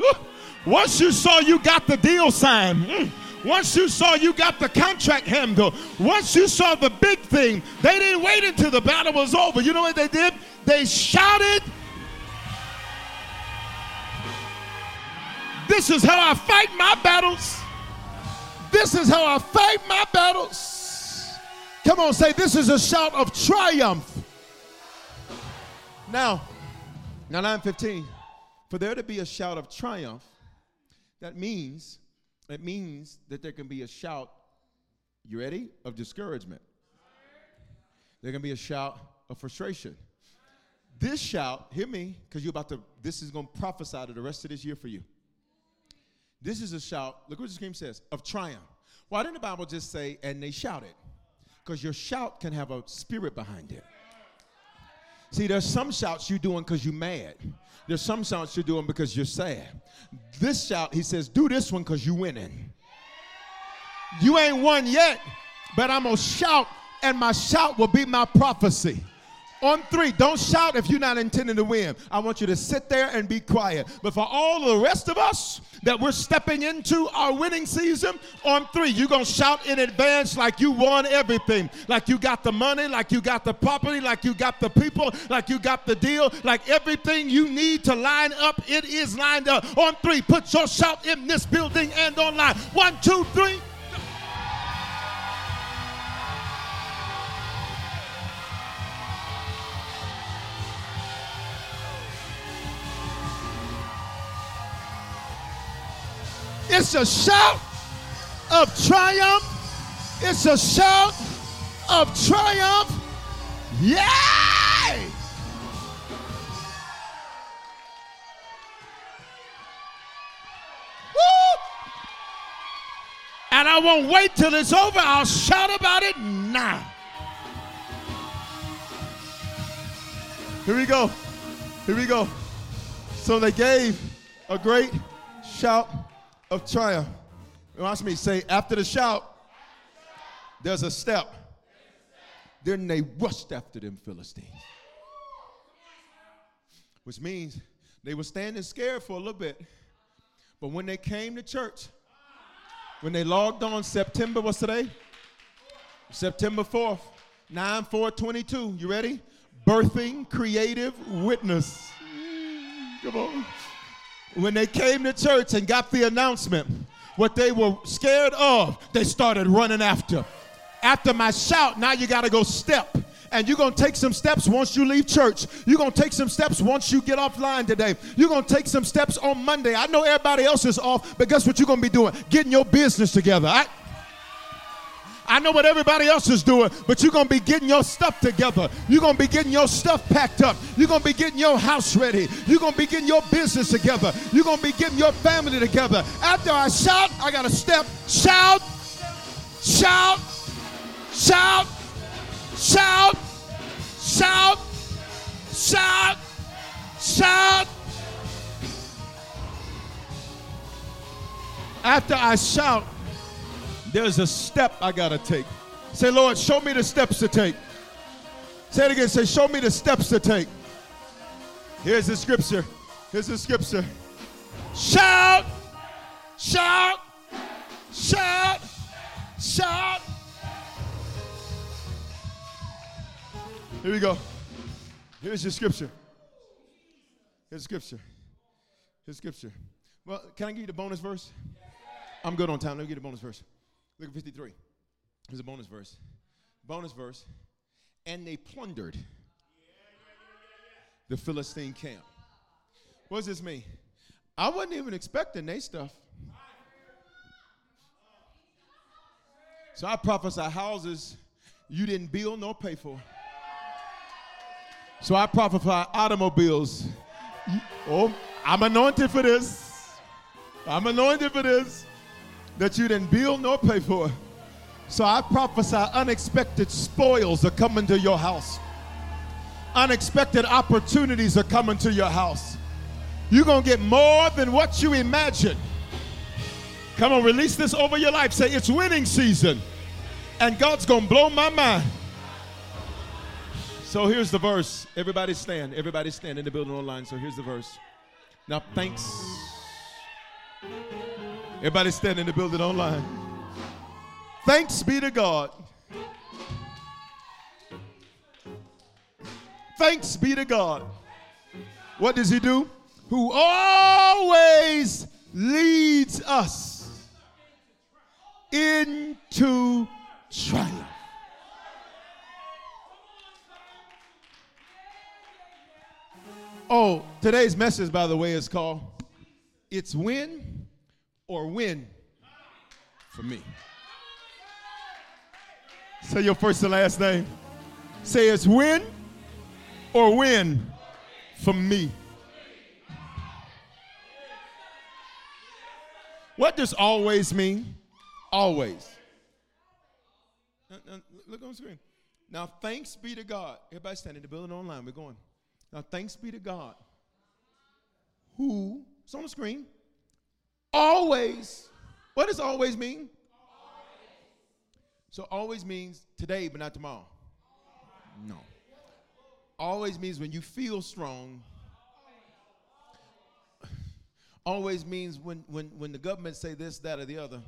once you saw you got the deal signed, mm, once you saw you got the contract handled, once you saw the big thing, they didn't wait until the battle was over. You know what they did? They shouted, This is how I fight my battles. This is how I fight my battles. Come on, say, This is a shout of triumph. Now, now 915, for there to be a shout of triumph, that means, it means that there can be a shout, you ready, of discouragement. There can be a shout of frustration. This shout, hear me, because you're about to, this is going to prophesy to the rest of this year for you. This is a shout, look what the scream says, of triumph. Why didn't the Bible just say, and they shouted? Because your shout can have a spirit behind it. See, there's some shouts you're doing because you're mad. There's some shouts you're doing because you're sad. This shout, he says, do this one because you're winning. You ain't won yet, but I'm going to shout, and my shout will be my prophecy. On three, don't shout if you're not intending to win. I want you to sit there and be quiet. But for all the rest of us that we're stepping into our winning season, on three, you're going to shout in advance like you won everything. Like you got the money, like you got the property, like you got the people, like you got the deal, like everything you need to line up, it is lined up. On three, put your shout in this building and online. One, two, three. It's a shout of triumph. It's a shout of triumph. Yay! Woo! And I won't wait till it's over. I'll shout about it now. Here we go. Here we go. So they gave a great shout of triumph. Watch me say, after the shout, there's a step. Then they rushed after them Philistines. Which means they were standing scared for a little bit. But when they came to church, when they logged on September, what's today? September 4th, 9 4 22. You ready? Birthing creative witness. Come on when they came to church and got the announcement, what they were scared of, they started running after. After my shout, now you got to go step. And you're going to take some steps once you leave church. You're going to take some steps once you get offline today. You're going to take some steps on Monday. I know everybody else is off, but guess what you're going to be doing? Getting your business together. I, I know what everybody else is doing, but you're going to be getting your stuff together. You're going to be getting your stuff packed up. You're going to be getting your house ready. You're going to be getting your business together. You're going to be getting your family together. After I shout, I got to step. Shout, shout, shout, shout, shout, shout, Shout. After I shout, there's a step I got to take. Say, Lord, show me the steps to take. Say it again. Say, show me the steps to take. Here's the scripture. Here's the scripture. Shout, shout, shout, shout. Here we go. Here's your scripture. Here's scripture. Here's scripture. Well, can I give you the bonus verse? I'm good on time. Let me get the bonus verse. Look at 53. Here's a bonus verse. Bonus verse. And they plundered the Philistine camp. What does this mean? I wasn't even expecting they stuff. So I prophesy houses you didn't build nor pay for. So I prophesy automobiles. Oh, I'm anointed for this. I'm anointed for this. That you didn't build nor pay for. So I prophesy unexpected spoils are coming to your house. Unexpected opportunities are coming to your house. You're going to get more than what you imagine. Come on, release this over your life. Say, it's winning season. And God's going to blow my mind. So here's the verse. Everybody stand. Everybody stand in the building online. So here's the verse. Now, thanks. Everybody stand in the building online. Thanks be to God. Thanks be to God. What does He do? Who always leads us into triumph. Oh, today's message, by the way, is called It's Win or Win for me. Say your first and last name. Say it's win or win for me. What does always mean? Always. Look on the screen. Now, thanks be to God. Everybody standing in the building online. We're going. Now, thanks be to God who, it's on the screen, always, what does always mean? So always means today, but not tomorrow. No. Always means when you feel strong. Always means when, when, when the government say this, that, or the other.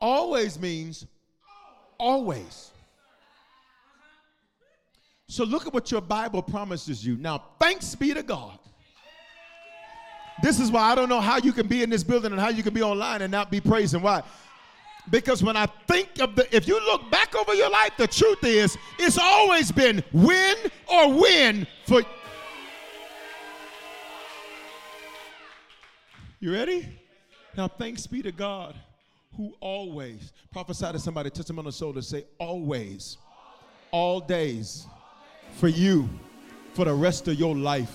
Always means always. So look at what your Bible promises you. Now, thanks be to God. This is why I don't know how you can be in this building and how you can be online and not be praising. Why? Because when I think of the, if you look back over your life, the truth is, it's always been win or win for. You ready? Now, thanks be to God who always prophesy to somebody, touch them on the shoulder, say, always, all days, for you, for the rest of your life.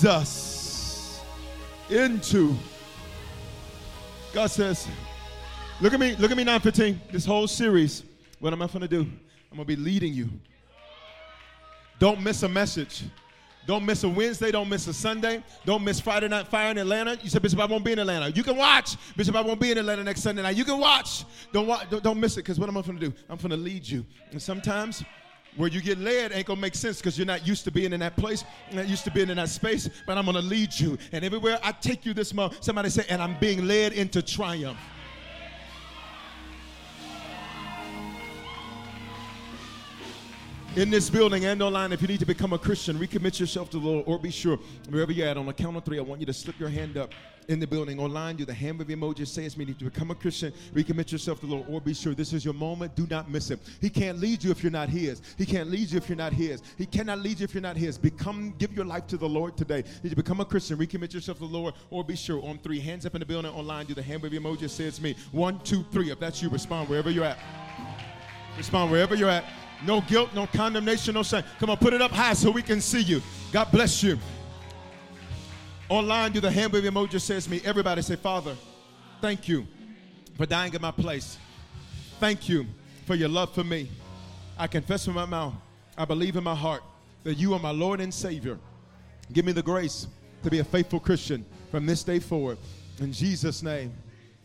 Leads us into. God says, look at me, look at me 915. This whole series, what am I going to do? I'm going to be leading you. Don't miss a message. Don't miss a Wednesday. Don't miss a Sunday. Don't miss Friday Night Fire in Atlanta. You said, Bishop, I won't be in Atlanta. You can watch. Bishop, I won't be in Atlanta next Sunday night. You can watch. Don't, wa- don't, don't miss it because what am I going to do? I'm going to lead you. And sometimes where you get led ain't gonna make sense because you're not used to being in that place, not used to being in that space, but I'm gonna lead you. And everywhere I take you this month, somebody say, and I'm being led into triumph. In this building and online, if you need to become a Christian, recommit yourself to the Lord, or be sure, wherever you're at, on the count of three, I want you to slip your hand up in the building. Online, do the hand wave emoji, say it's me, need to become a Christian, recommit yourself to the Lord, or be sure this is your moment. Do not miss it. He can't lead you if you're not His. He can't lead you if you're not His. He cannot lead you if you're not His. Become, give your life to the Lord today. You need to become a Christian, recommit yourself to the Lord, or be sure. On three, hands up in the building. Online, do the hand wave emoji, say it's me. One, two, three. If that's you, respond wherever you're at. Respond wherever you're at. No guilt, no condemnation, no shame. Come on, put it up high so we can see you. God bless you. Online, do the hand wave emoji says me. Everybody say, Father, thank you for dying in my place. Thank you for your love for me. I confess with my mouth, I believe in my heart that you are my Lord and Savior. Give me the grace to be a faithful Christian from this day forward. In Jesus' name,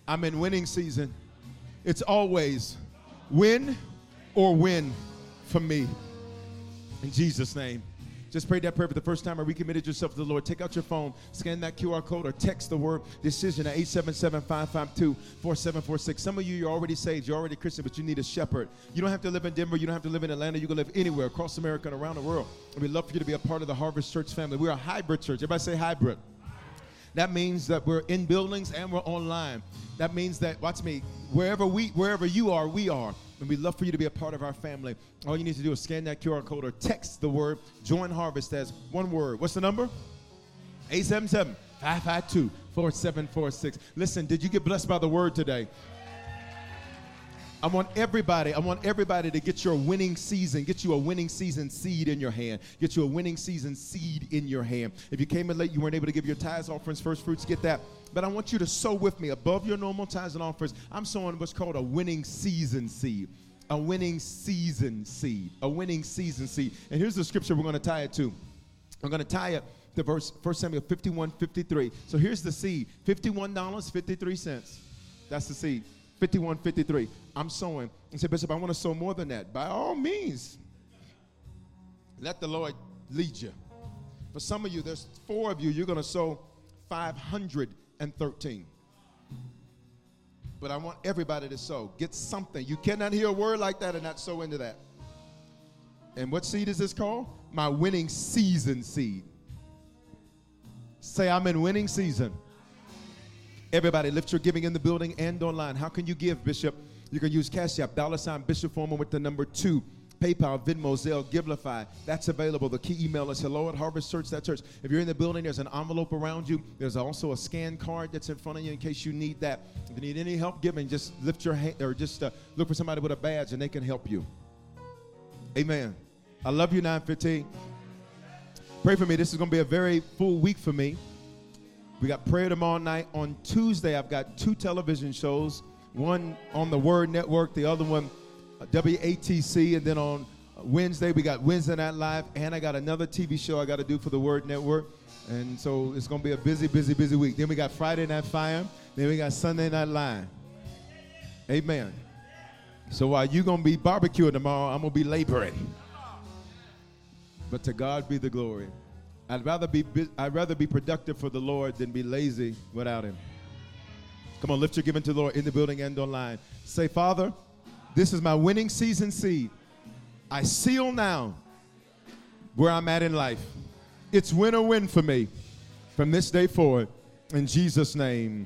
I'm in winning season. It's always win or win for me. In Jesus' name. Just prayed that prayer for the first time or recommitted yourself to the Lord. Take out your phone, scan that QR code, or text the word decision at 877 552 4746. Some of you, you're already saved, you're already Christian, but you need a shepherd. You don't have to live in Denver, you don't have to live in Atlanta, you can live anywhere across America and around the world. And we'd love for you to be a part of the Harvest Church family. We're a hybrid church. Everybody say hybrid. That means that we're in buildings and we're online. That means that, watch me, wherever we, wherever you are, we are. And we'd love for you to be a part of our family. All you need to do is scan that QR code or text the word join harvest as one word. What's the number? 877 552 4746. Listen, did you get blessed by the word today? I want everybody, I want everybody to get your winning season, get you a winning season seed in your hand. Get you a winning season seed in your hand. If you came in late, you weren't able to give your tithes, offerings, first fruits, get that. But I want you to sow with me above your normal tithes and offerings. I'm sowing what's called a winning season seed. A winning season seed. A winning season seed. And here's the scripture we're going to tie it to. I'm going to tie it to verse 1 Samuel 51 53. So here's the seed $51.53. That's the seed. 5153. I'm sowing. And say, Bishop, I want to sow more than that. By all means, let the Lord lead you. For some of you, there's four of you, you're going to sow 513. But I want everybody to sow. Get something. You cannot hear a word like that and not sow into that. And what seed is this called? My winning season seed. Say, I'm in winning season. Everybody, lift your giving in the building and online. How can you give, Bishop? You can use Cash App, dollar sign Bishop Foreman with the number two. PayPal, Venmo, Zelle, Givelify. That's available. The key email is hello at Harvest Church. That church. If you're in the building, there's an envelope around you. There's also a scan card that's in front of you in case you need that. If you need any help giving, just lift your hand or just uh, look for somebody with a badge and they can help you. Amen. I love you, 915. Pray for me. This is going to be a very full week for me. We got prayer tomorrow night. On Tuesday, I've got two television shows one on the Word Network, the other one, uh, WATC. And then on Wednesday, we got Wednesday Night Live. And I got another TV show I got to do for the Word Network. And so it's going to be a busy, busy, busy week. Then we got Friday Night Fire. Then we got Sunday Night Live. Amen. So while you're going to be barbecuing tomorrow, I'm going to be laboring. But to God be the glory. I'd rather be I'd rather be productive for the Lord than be lazy without him. Come on, lift your giving to the Lord in the building and online. Say, Father, this is my winning season seed. I seal now where I'm at in life. It's win or win for me from this day forward. In Jesus' name.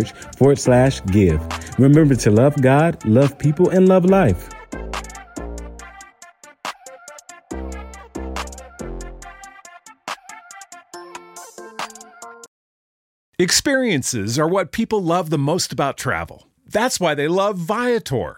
forward slash give. Remember to love God, love people, and love life. Experiences are what people love the most about travel. That's why they love Viator.